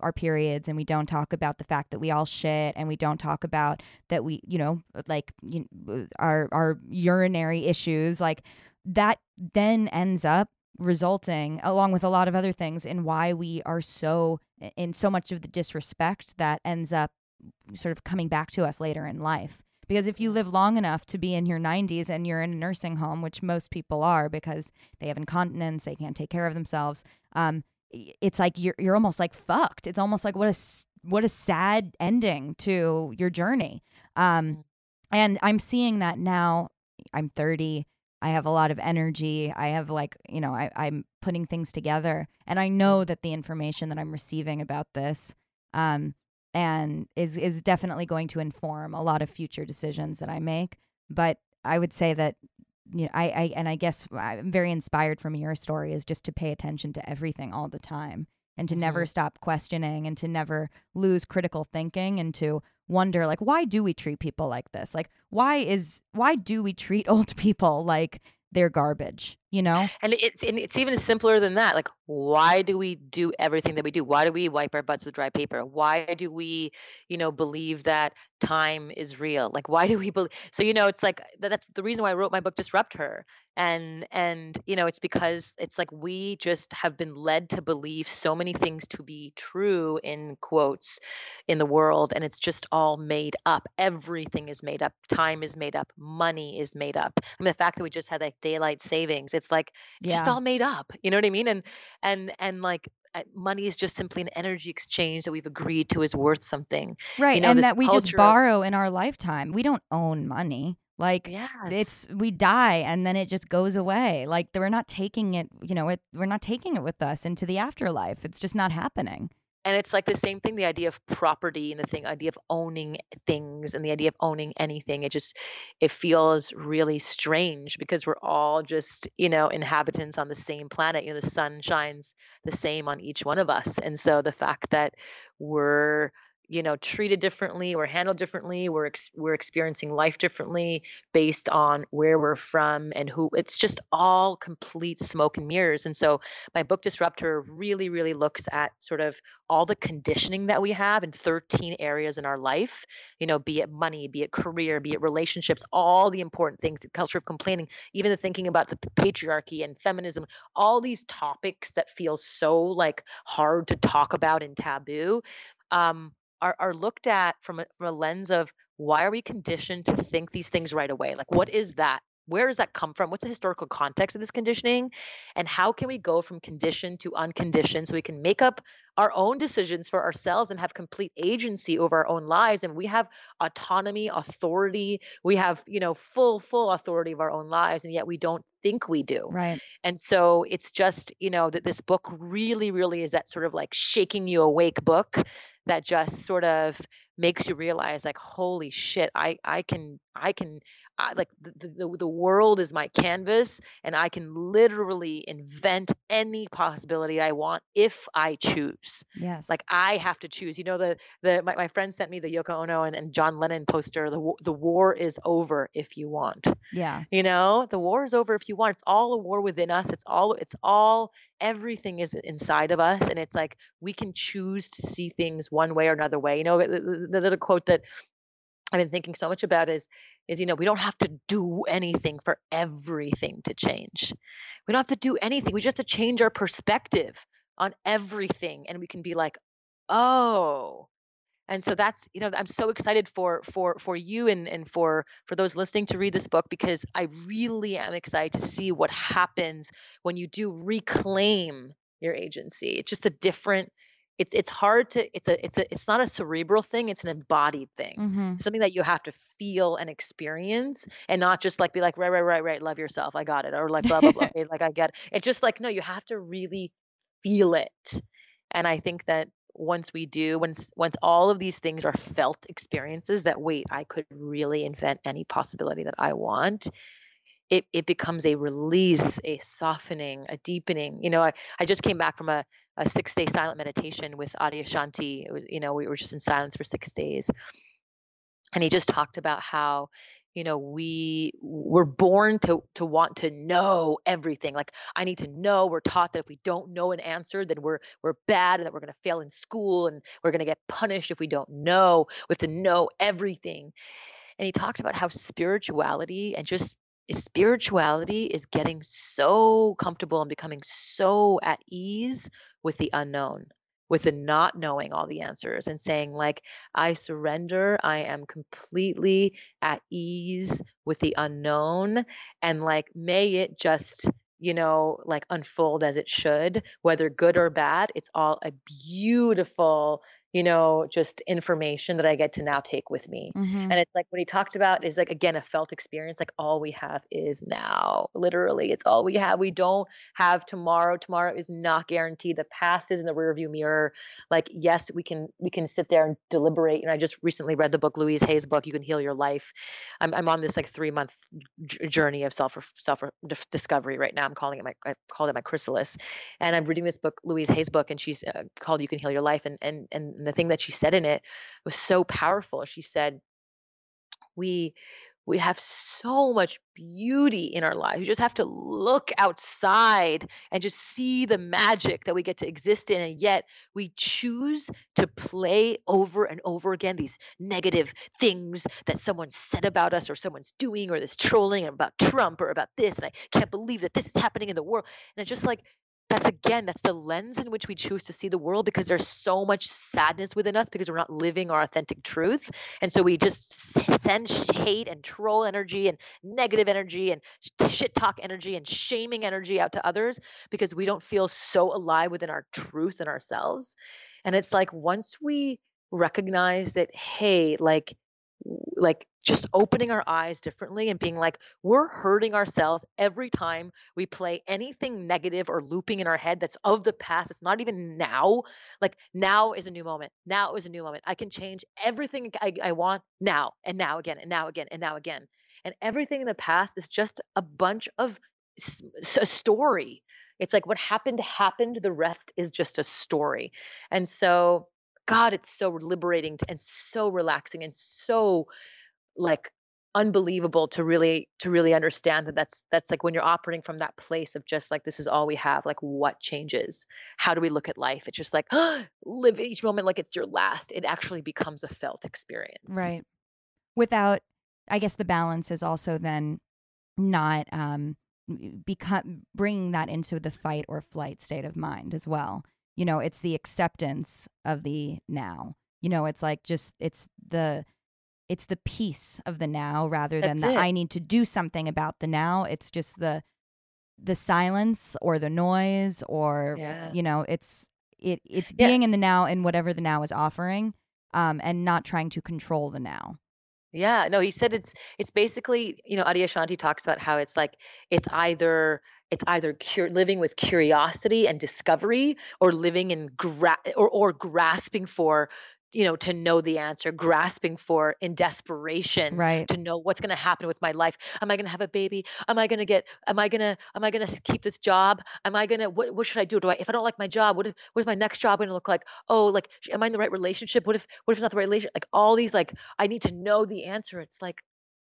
our periods and we don't talk about the fact that we all shit and we don't talk about that we you know like you, uh, our our urinary issues like that then ends up resulting along with a lot of other things in why we are so in so much of the disrespect that ends up sort of coming back to us later in life because if you Mm, live long enough to be in your 90s and you're in a nursing home which most people are because they have incontinence they can't take care of themselves um, it's like you're you're almost like fucked it's almost like what a what a sad ending to your journey um, mm, and I'm seeing that now. I'm 30. I have a lot of energy. I have like, you know, I, I'm putting things together. And I mm. know that the information that I'm receiving about this um and is is definitely going to inform a lot of future decisions that I make. But I would say that you know, I, I and I guess I'm very inspired from your story is just to pay attention to everything all the time and to never Mhm. stop questioning and to never lose critical thinking and to wonder like why do we treat people like this like why is why do we treat old people like they're garbage you know And it's and it's even simpler than that. Like, why do we do everything that we do? Why do we wipe our butts with dry paper? Why do we, you know, believe that time is real? Like, why do we believe? So, you know, it's like that, that's the reason why I wrote my book, Disrupt Her. And and you know, it's because it's like we just have been led to believe so many things to be true in quotes in the world, and it's just all made up. Everything is made up. Time is made up. Money is made up. I mean, the fact that we just had like daylight savings, it's like it's just all made up. You know what I mean? And and and like uh, money is just simply an energy exchange that we've agreed to is worth something. You right know, and that we just of borrow in our lifetime we don't own money like yes. it's we die and then it just goes away like we're not taking it you know it we're not taking it with us into the afterlife it's just not happening And it's like the same thing, the idea of property and the thing idea of owning things and the idea of owning anything. It just it feels really strange because we're all just, you know, inhabitants on the same planet. You know, the sun shines the same on each one of us. And so the fact that we're you know treated differently we're handled differently we're ex- we're experiencing life differently based on where we're from and who it's just all complete smoke and mirrors. And so my book Disrupt Her really really looks at sort of all the conditioning that we have in 13 areas in our life you know be it money be it career be it relationships all the important things the culture of complaining even the thinking about the patriarchy and feminism all these topics that feel so like hard to talk about and taboo. Um, are, are looked at from a, from a lens of why are we conditioned to think these things right away? Like, what is that? Where does that come from? What's the historical context of this conditioning? And how can we go from conditioned to unconditioned so we can make up our own decisions for ourselves and have complete agency over our own lives? And we have autonomy, authority. We have, you know, full, full authority of our own lives. And yet we don't think we do. Right. And so it's just, you know, that this book really, really is that sort of like shaking you awake book that just sort of makes you realize like holy shit i i can i can I, like the, the the world is my canvas and i can literally invent any possibility i want if i choose. Yes. like i have to choose. You know the the my, my friend sent me the yoko ono and, and john lennon poster the, the war is over if you want. Yeah. you know? The war is over if you want. It's all a war within us. It's all it's all everything is inside of us and it's like we can choose to see things one way or another way. You know the, the, the little quote that i've been thinking so much about is is you know we don't have to do anything for everything to change. We don't have to do anything. We just have to change our perspective on everything and we can be like oh. And so that's you know i'm so excited for for for you and and for for those listening to read this book because i really am excited to see what happens when you do reclaim your agency. It's just a different it's it's hard to it's a it's a it's not a cerebral thing it's an embodied thing Mm-hmm. something that you have to feel and experience and not just like be like right right right right love yourself i got it or like blah blah blah like i get it. it's just like no you have to really feel it and i think that once we do once once all of these things are felt experiences that wait i could really invent any possibility that i want it it becomes a release a softening a deepening you know i, I just came back from a, a six day silent meditation with Adyashanti was, you know we were just in silence for six days. And he just talked about how you know we were born to to want to know everything like i need to know we're taught that if we don't know an answer then we're we're bad and that we're to fail in school and we're to get punished if we don't know we have to know everything. And he talked about how spirituality and just spirituality is getting so comfortable and becoming so at ease with the unknown with the not knowing all the answers and saying like i surrender i am completely at ease with the unknown and like may it just you know like unfold as it should whether good or bad it's all a beautiful you know just information that i get to now take with me. Mm-hmm. and it's like what he talked about is like again a felt experience like all we have is now literally it's all we have. We don't have tomorrow. Tomorrow is not guaranteed. The past is in the rearview mirror. Like yes we can we can sit there and deliberate. And i just recently read the book louise hay's book you can heal your life. I'm, I'm on this like three month j- journey of self self discovery right now. I'm calling it my i called it my chrysalis. And i'm reading this book louise hay's book and she's uh, called you can heal your life. And and and the thing that she said in it was so powerful she said we we have so much beauty in our lives. You just have to look outside and just see the magic that we get to exist in. And yet we choose to play over and over again these negative things that someone said about us or someone's doing or this trolling about Trump or about this. And I can't believe that this is happening in the world. And it's just like, that's again that's the lens in which we choose to see the world because there's so much sadness within us because we're not living our authentic truth. And so we just send hate and troll energy and negative energy and shit talk energy and shaming energy out to others because we don't feel so alive within our truth and ourselves. And it's like once we recognize that hey like like just opening our eyes differently and being like we're hurting ourselves every time we play anything negative or looping in our head that's of the past it's not even now. Like now is a new moment. Now is a new moment. I can change everything i, I want now and now again and now again and now again. And everything in the past is just a bunch of a story. It's like what happened happened the rest is just a story. And so God, it's so liberating and so relaxing and so like unbelievable to really to really understand that that's that's like when you're operating from that place of just like this is all we have like what changes? How do we look at life? It's just like oh, live each moment like it's your last. It actually becomes a felt experience. Right. Without i guess the balance is also then not um become bringing that into the fight or flight state of mind as well you know it's the acceptance of the now you know it's like just it's the it's the peace of the now rather than That's the it. I need to do something about the now. It's just the the silence or the noise or Yeah. you know, it's it it's Yeah. being in the now and whatever the now is offering, um, and not trying to control the now. Yeah, no, he said it's it's basically, you know, Adyashanti talks about how it's like it's either it's either cur- living with curiosity and discovery or living in gra- or or grasping for you know to know the answer grasping for in desperation Right. to know what's going to happen with my life am i going to have a baby am i going to get am i going to am i going to keep this job am i going to what, what should i do do i if i don't like my job what if what is my next job going to look like oh like am i in the right relationship what if what if it's not the right relationship like all these like I need to know the answer. It's like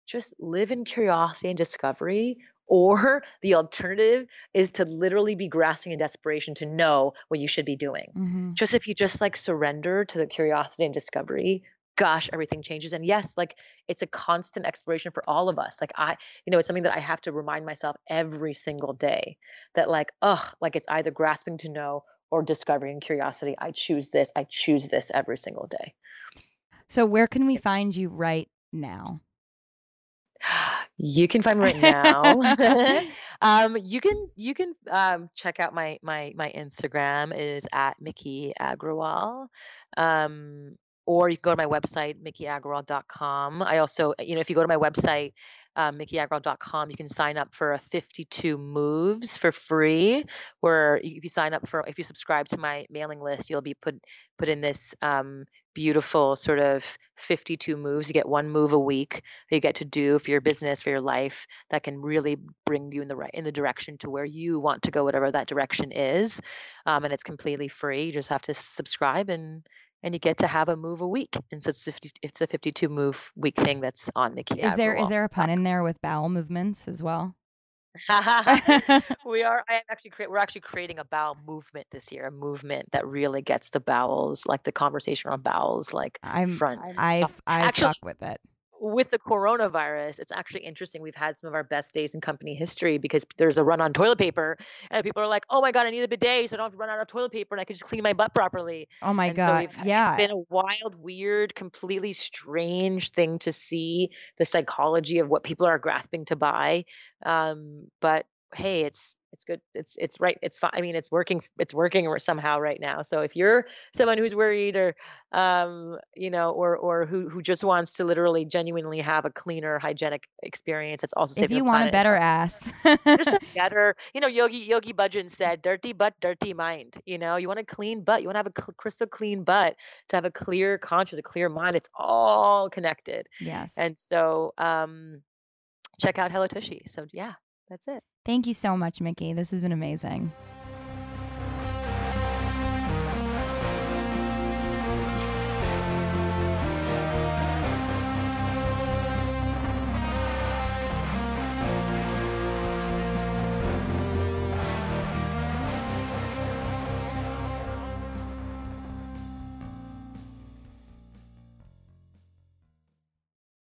just live in curiosity and discovery. Or the alternative is to literally be grasping in desperation to know what you should be doing. hmm Just if you just like surrender to the curiosity and discovery, gosh, everything changes. And yes, like it's a constant exploration for all of us. Like I, you know, it's something that I have to remind myself every single day that like, oh, like it's either grasping to know or discovery and curiosity. I choose this. I choose this every single day. So where can we find you right now? You can find me right now. um, you can you can um, check out my my my Instagram is at Miki Agrawal. Um, or you can go to my website, mikiagrawal.com. I also, you know, if you go to my website, um, mikiagrawal.com, you can sign up for a 52 moves for free. Where if you sign up for, if you subscribe to my mailing list, you'll be put put in this um, beautiful sort of 52 moves. You get one move a week that you get to do for your business, for your life, that can really bring you in the right in the direction to where you want to go, whatever that direction is. Um, and it's completely free. You just have to subscribe and and you get to have a move a week. And so it's 50, it's a 52 move week thing that's on Miki. Is there is there a pun in there with bowel movements as well? we are. I am actually create. We're actually creating a bowel movement this year. A movement that really gets the bowels, like the conversation on bowels, like I'm front. I. I Actually, fuck with it. With the coronavirus, it's actually interesting. We've had some of our best days in company history because there's a run on toilet paper, and people are like, "Oh my god, I need a bidet, so I don't have to run out of toilet paper, and I can just clean my butt properly." Oh my And god. we've it's Yeah. been a wild, weird, completely strange thing to see the psychology of what people are grasping to buy. Um, but hey, it's it's good. It's it's right. It's fine. I mean, it's working. It's working somehow right now. So if you're someone who's worried or um, you know, or or who who just wants to literally genuinely have a cleaner, hygienic experience, that's also If you want a better ass. just a better, you know, Yogi Yogi Bhajan said, "Dirty butt, dirty mind." You know, you want a clean butt, you want to have a cl- crystal clean butt to have a clear conscience, a clear mind. It's all connected, yes. and so um, check out Hello Tushy. So yeah, that's it. Thank you so much, Miki. This has been amazing.